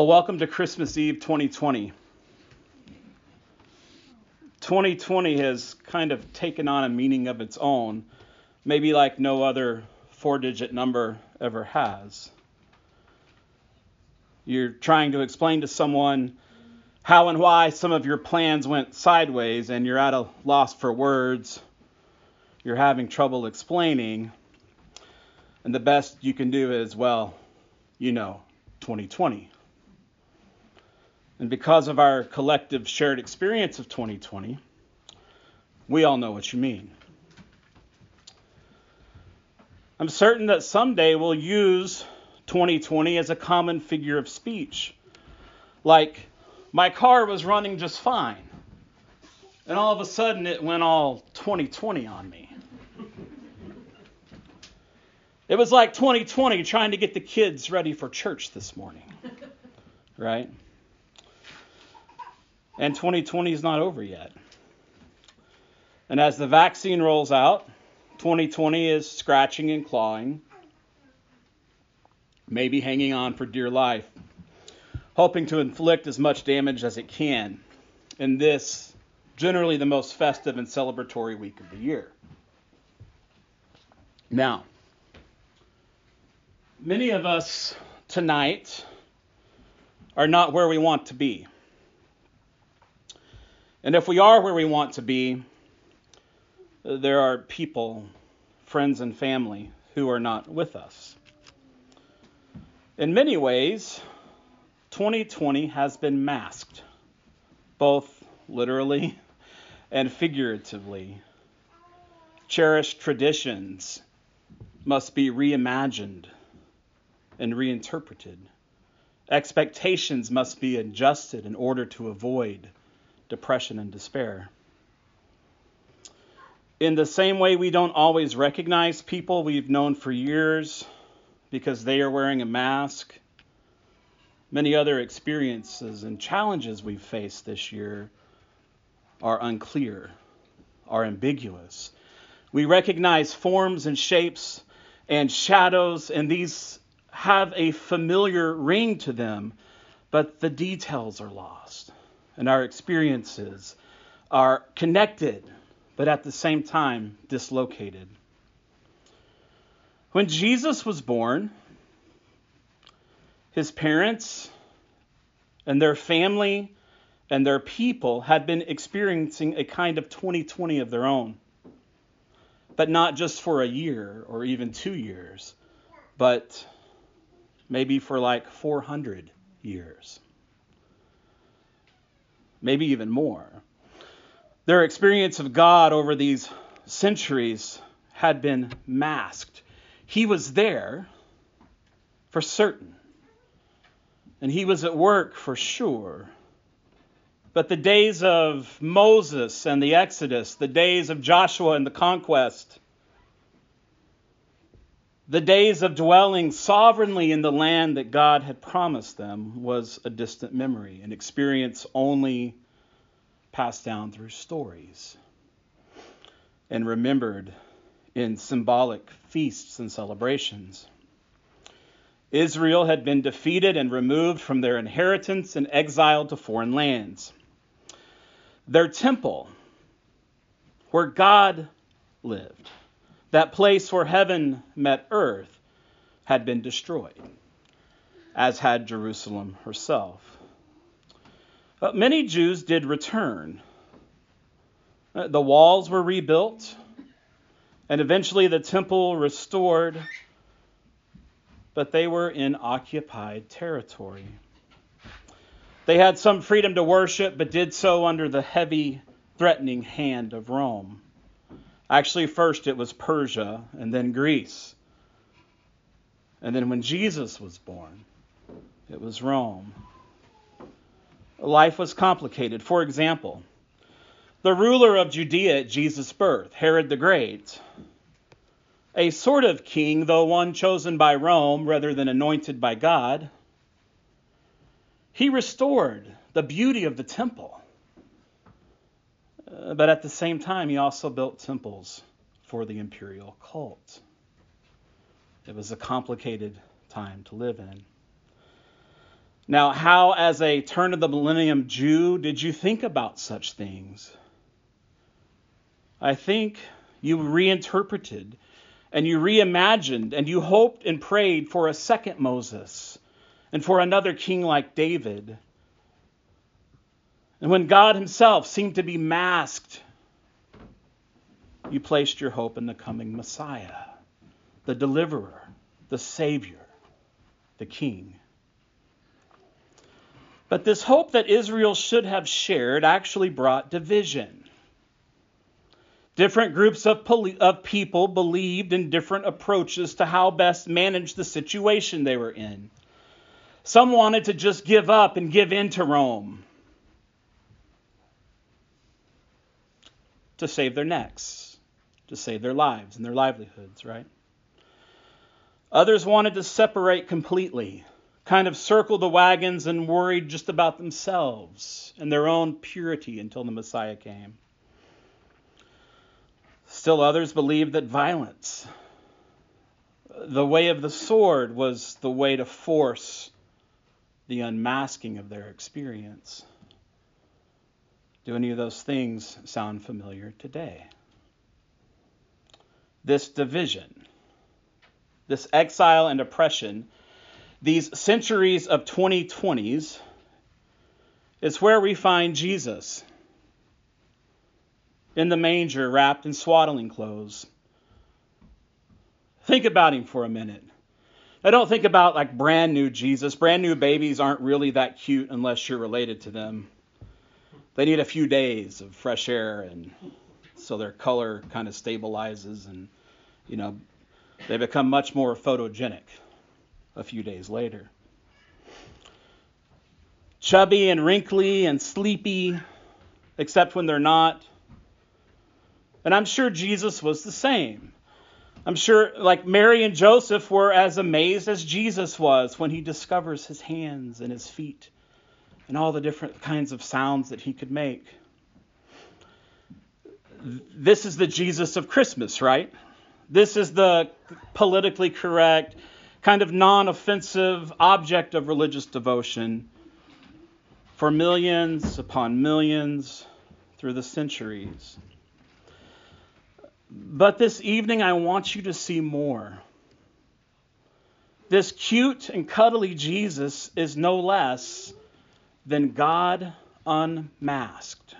Well, welcome to Christmas Eve 2020. 2020 has kind of taken on a meaning of its own, maybe like no other four digit number ever has. You're trying to explain to someone how and why some of your plans went sideways, and you're at a loss for words. You're having trouble explaining. And the best you can do is, well, you know, 2020. And because of our collective shared experience of 2020, we all know what you mean. I'm certain that someday we'll use 2020 as a common figure of speech. Like, my car was running just fine, and all of a sudden it went all 2020 on me. It was like 2020 trying to get the kids ready for church this morning, right? And 2020 is not over yet. And as the vaccine rolls out, 2020 is scratching and clawing, maybe hanging on for dear life, hoping to inflict as much damage as it can in this, generally the most festive and celebratory week of the year. Now, many of us tonight are not where we want to be. And if we are where we want to be, there are people, friends, and family who are not with us. In many ways, 2020 has been masked, both literally and figuratively. Cherished traditions must be reimagined and reinterpreted. Expectations must be adjusted in order to avoid depression, and despair. In the same way, we don't always recognize people we've known for years because they are wearing a mask. Many other experiences and challenges we've faced this year are unclear, are ambiguous. We recognize forms and shapes and shadows, and these have a familiar ring to them, but the details are lost and our experiences are connected, but at the same time dislocated. When Jesus was born, his parents and their family and their people had been experiencing a kind of 2020 of their own. But not just for a year or even two years, but maybe for like 400 years maybe even more. Their experience of God over these centuries had been masked. He was there for certain, and he was at work for sure. But the days of Moses and the Exodus, the days of Joshua and the conquest, the days of dwelling sovereignly in the land that God had promised them was a distant memory, an experience only passed down through stories and remembered in symbolic feasts and celebrations. Israel had been defeated and removed from their inheritance and exiled to foreign lands. Their temple, where God lived, that place where heaven met earth had been destroyed, as had Jerusalem herself. But many Jews did return. The walls were rebuilt, and eventually the temple restored, but they were in occupied territory. They had some freedom to worship, but did so under the heavy, threatening hand of Rome. Actually, first it was Persia and then Greece. And then when Jesus was born, it was Rome. Life was complicated. For example, the ruler of Judea at Jesus' birth, Herod the Great, a sort of king, though one chosen by Rome rather than anointed by God, he restored the beauty of the temple but at the same time, he also built temples for the imperial cult. It was a complicated time to live in. Now, how, as a turn of the millennium Jew, did you think about such things? I think you reinterpreted and you reimagined and you hoped and prayed for a second Moses and for another king like David. And when God Himself seemed to be masked, you placed your hope in the coming Messiah, the deliverer, the Savior, the King. But this hope that Israel should have shared actually brought division. Different groups of, poli- of people believed in different approaches to how best manage the situation they were in. Some wanted to just give up and give in to Rome to save their necks, to save their lives and their livelihoods, right? Others wanted to separate completely, kind of circle the wagons and worried just about themselves and their own purity until the Messiah came. Still others believed that violence, the way of the sword, was the way to force the unmasking of their experience. Do any of those things sound familiar today? This division, this exile and oppression, these centuries of 2020s, is where we find Jesus in the manger wrapped in swaddling clothes. Think about him for a minute. I don't think about like brand new Jesus. Brand new babies aren't really that cute unless you're related to them. They need a few days of fresh air and so their color kind of stabilizes and you know they become much more photogenic a few days later. Chubby and wrinkly and sleepy, except when they're not. And I'm sure Jesus was the same. I'm sure, like Mary and Joseph were as amazed as Jesus was when he discovers his hands and his feet and all the different kinds of sounds that he could make. This is the Jesus of Christmas, right? This is the politically correct, kind of non offensive object of religious devotion for millions upon millions through the centuries. But this evening, I want you to see more. This cute and cuddly Jesus is no less than God unmasked.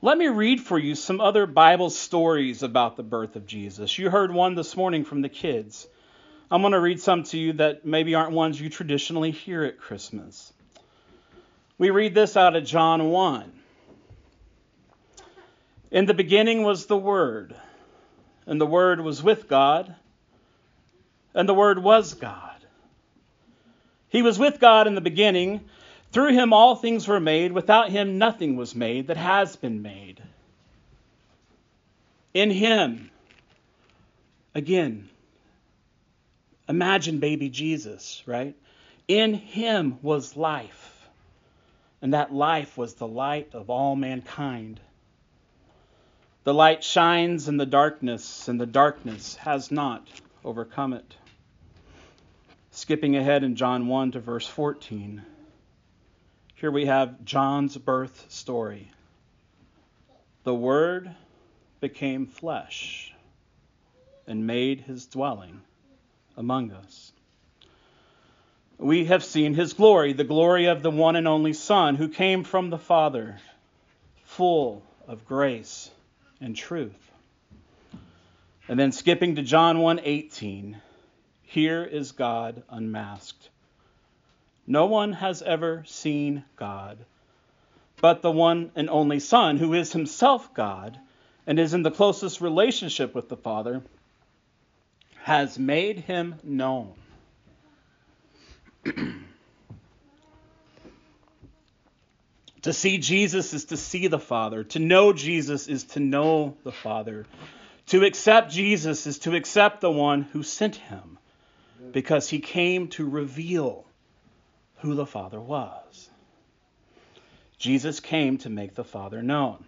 Let me read for you some other Bible stories about the birth of Jesus. You heard one this morning from the kids. I'm going to read some to you that maybe aren't ones you traditionally hear at Christmas. We read this out of John 1. In the beginning was the Word, and the Word was with God, and the Word was God. He was with God in the beginning. Through him all things were made. Without him nothing was made that has been made. In him, again, imagine baby Jesus, right? In him was life, and that life was the light of all mankind. The light shines in the darkness, and the darkness has not overcome it. Skipping ahead in John 1 to verse 14. Here we have John's birth story. The Word became flesh and made his dwelling among us. We have seen his glory, the glory of the one and only Son who came from the Father, full of grace and truth. And then skipping to John 1:18, here is God unmasked. No one has ever seen God, but the one and only Son, who is himself God and is in the closest relationship with the Father, has made him known. To see Jesus is to see the Father. To know Jesus is to know the Father. To accept Jesus is to accept the one who sent him because he came to reveal who the Father was. Jesus came to make the Father known.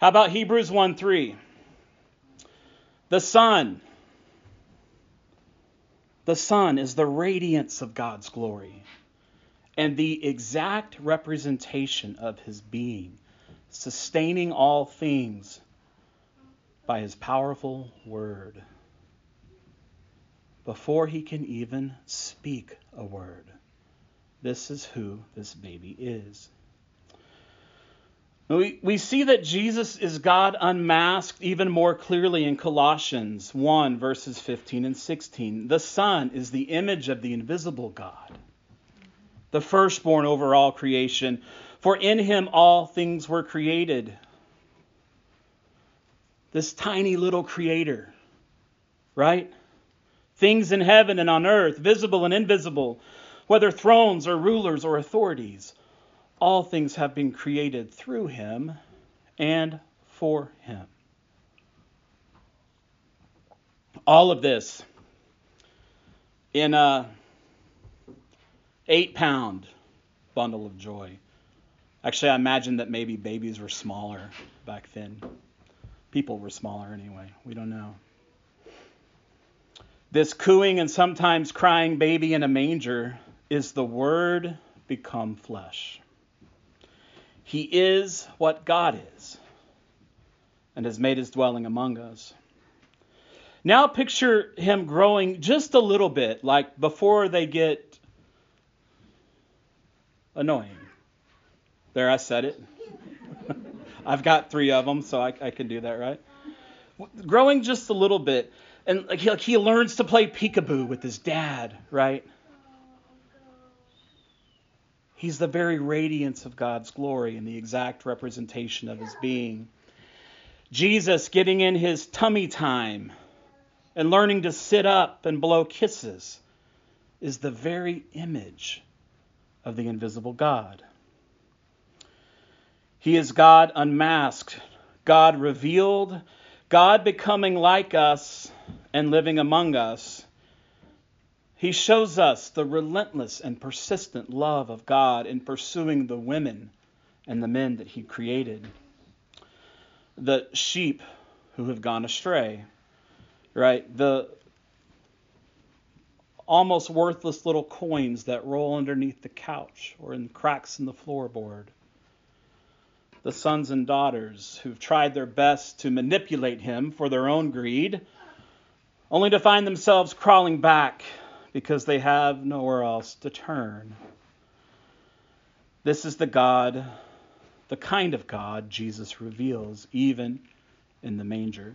How about Hebrews 1 3? The Son The Son is the radiance of God's glory and the exact representation of his being, sustaining all things by his powerful word. Before he can even speak a word, this is who this baby is. We, we see that Jesus is God unmasked even more clearly in Colossians 1, verses 15 and 16. The Son is the image of the invisible God, the firstborn over all creation. For in him all things were created. This tiny little creator, right? Things in heaven and on earth, visible and invisible, whether thrones or rulers or authorities all things have been created through him and for him. All of this in a eight pound bundle of joy. Actually, I imagine that maybe babies were smaller back then. People were smaller anyway. We don't know. This cooing and sometimes crying baby in a manger is the Word become flesh. He is what God is and has made his dwelling among us. Now picture him growing just a little bit, like before they get annoying. There, I said it. I've got three of them, so I, I, can do that, right? Growing just a little bit, and like he, like he learns to play peekaboo with his dad, right? He's the very radiance of God's glory and the exact representation of his being. Jesus getting in his tummy time and learning to sit up and blow kisses is the very image of the invisible God. He is God unmasked, God revealed, God becoming like us and living among us he shows us the relentless and persistent love of God in pursuing the women and the men that He created. The sheep who have gone astray, right? The almost worthless little coins that roll underneath the couch or in cracks in the floorboard. The sons and daughters who've tried their best to manipulate him for their own greed, only to find themselves crawling back because they have nowhere else to turn. This is the God, the kind of God Jesus reveals, even in the manger.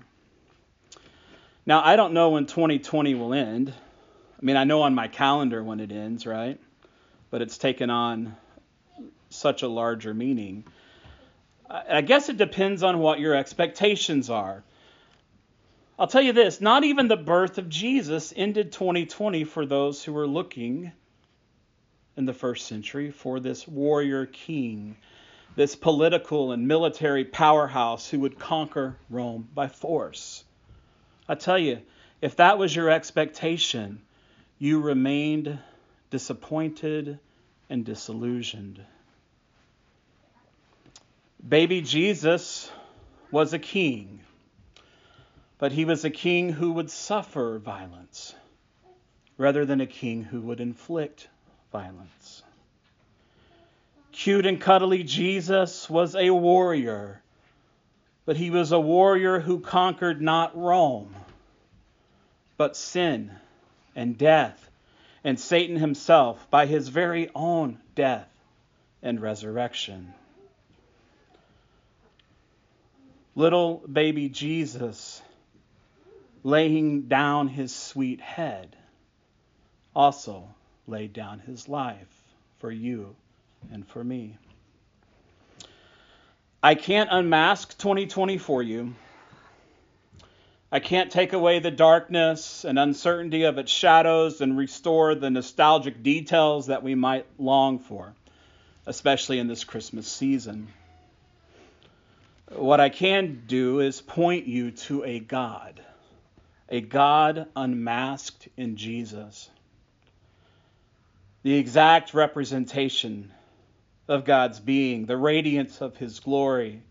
Now, I don't know when 2020 will end. I mean, I know on my calendar when it ends, right? But it's taken on such a larger meaning. I guess it depends on what your expectations are. I'll tell you this not even the birth of Jesus ended 2020 for those who were looking in the first century for this warrior king, this political and military powerhouse who would conquer Rome by force. I tell you, if that was your expectation, you remained disappointed and disillusioned. Baby Jesus was a king but he was a king who would suffer violence rather than a king who would inflict violence. Cute and cuddly Jesus was a warrior, but he was a warrior who conquered not Rome, but sin and death and Satan himself by his very own death and resurrection. Little baby Jesus laying down his sweet head, also laid down his life for you and for me. I can't unmask 2020 for you. I can't take away the darkness and uncertainty of its shadows and restore the nostalgic details that we might long for, especially in this Christmas season. What I can do is point you to a God a God unmasked in Jesus. The exact representation of God's being, the radiance of his glory.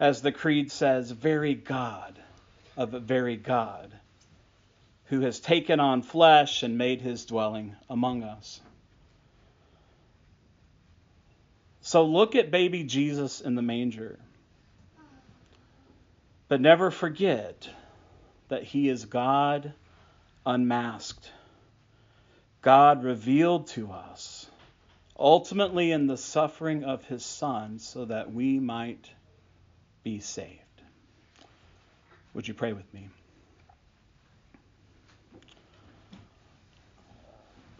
As the Creed says, very God of a very God, who has taken on flesh and made his dwelling among us. So look at baby Jesus in the manger. But never forget that he is God unmasked, God revealed to us, ultimately in the suffering of his Son, so that we might be saved. Would you pray with me?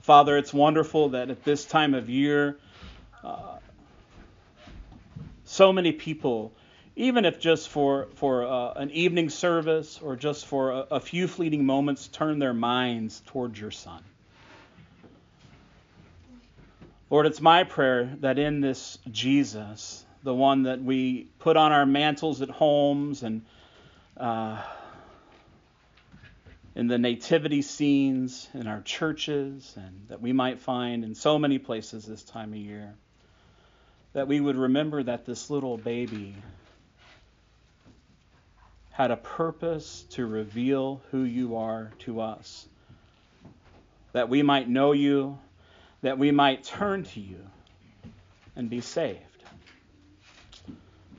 Father, it's wonderful that at this time of year, uh, so many people, even if just for, for uh, an evening service or just for a, a few fleeting moments, turn their minds towards your Son. Lord, it's my prayer that in this Jesus, the one that we put on our mantles at homes and uh, in the nativity scenes in our churches, and that we might find in so many places this time of year, that we would remember that this little baby had a purpose to reveal who you are to us, that we might know you, that we might turn to you and be saved.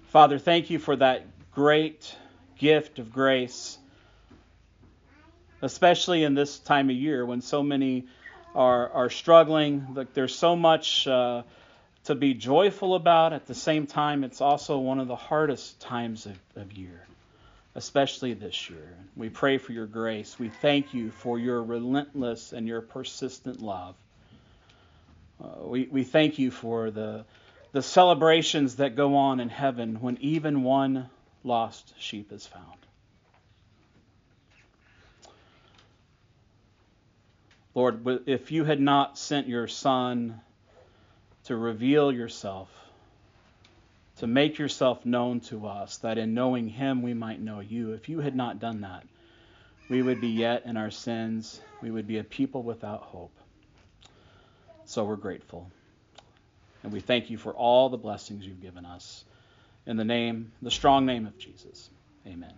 Father, thank you for that great gift of grace, especially in this time of year when so many are, are struggling. Like there's so much uh, to be joyful about. At the same time, it's also one of the hardest times of, of year, especially this year. We pray for your grace. We thank you for your relentless and your persistent love. Uh, we, we thank you for the, the celebrations that go on in heaven when even one lost sheep is found. Lord, if you had not sent your Son to reveal yourself, to make yourself known to us, that in knowing him we might know you, if you had not done that, we would be yet in our sins. We would be a people without hope. So we're grateful. And we thank you for all the blessings you've given us. In the name, the strong name of Jesus. Amen.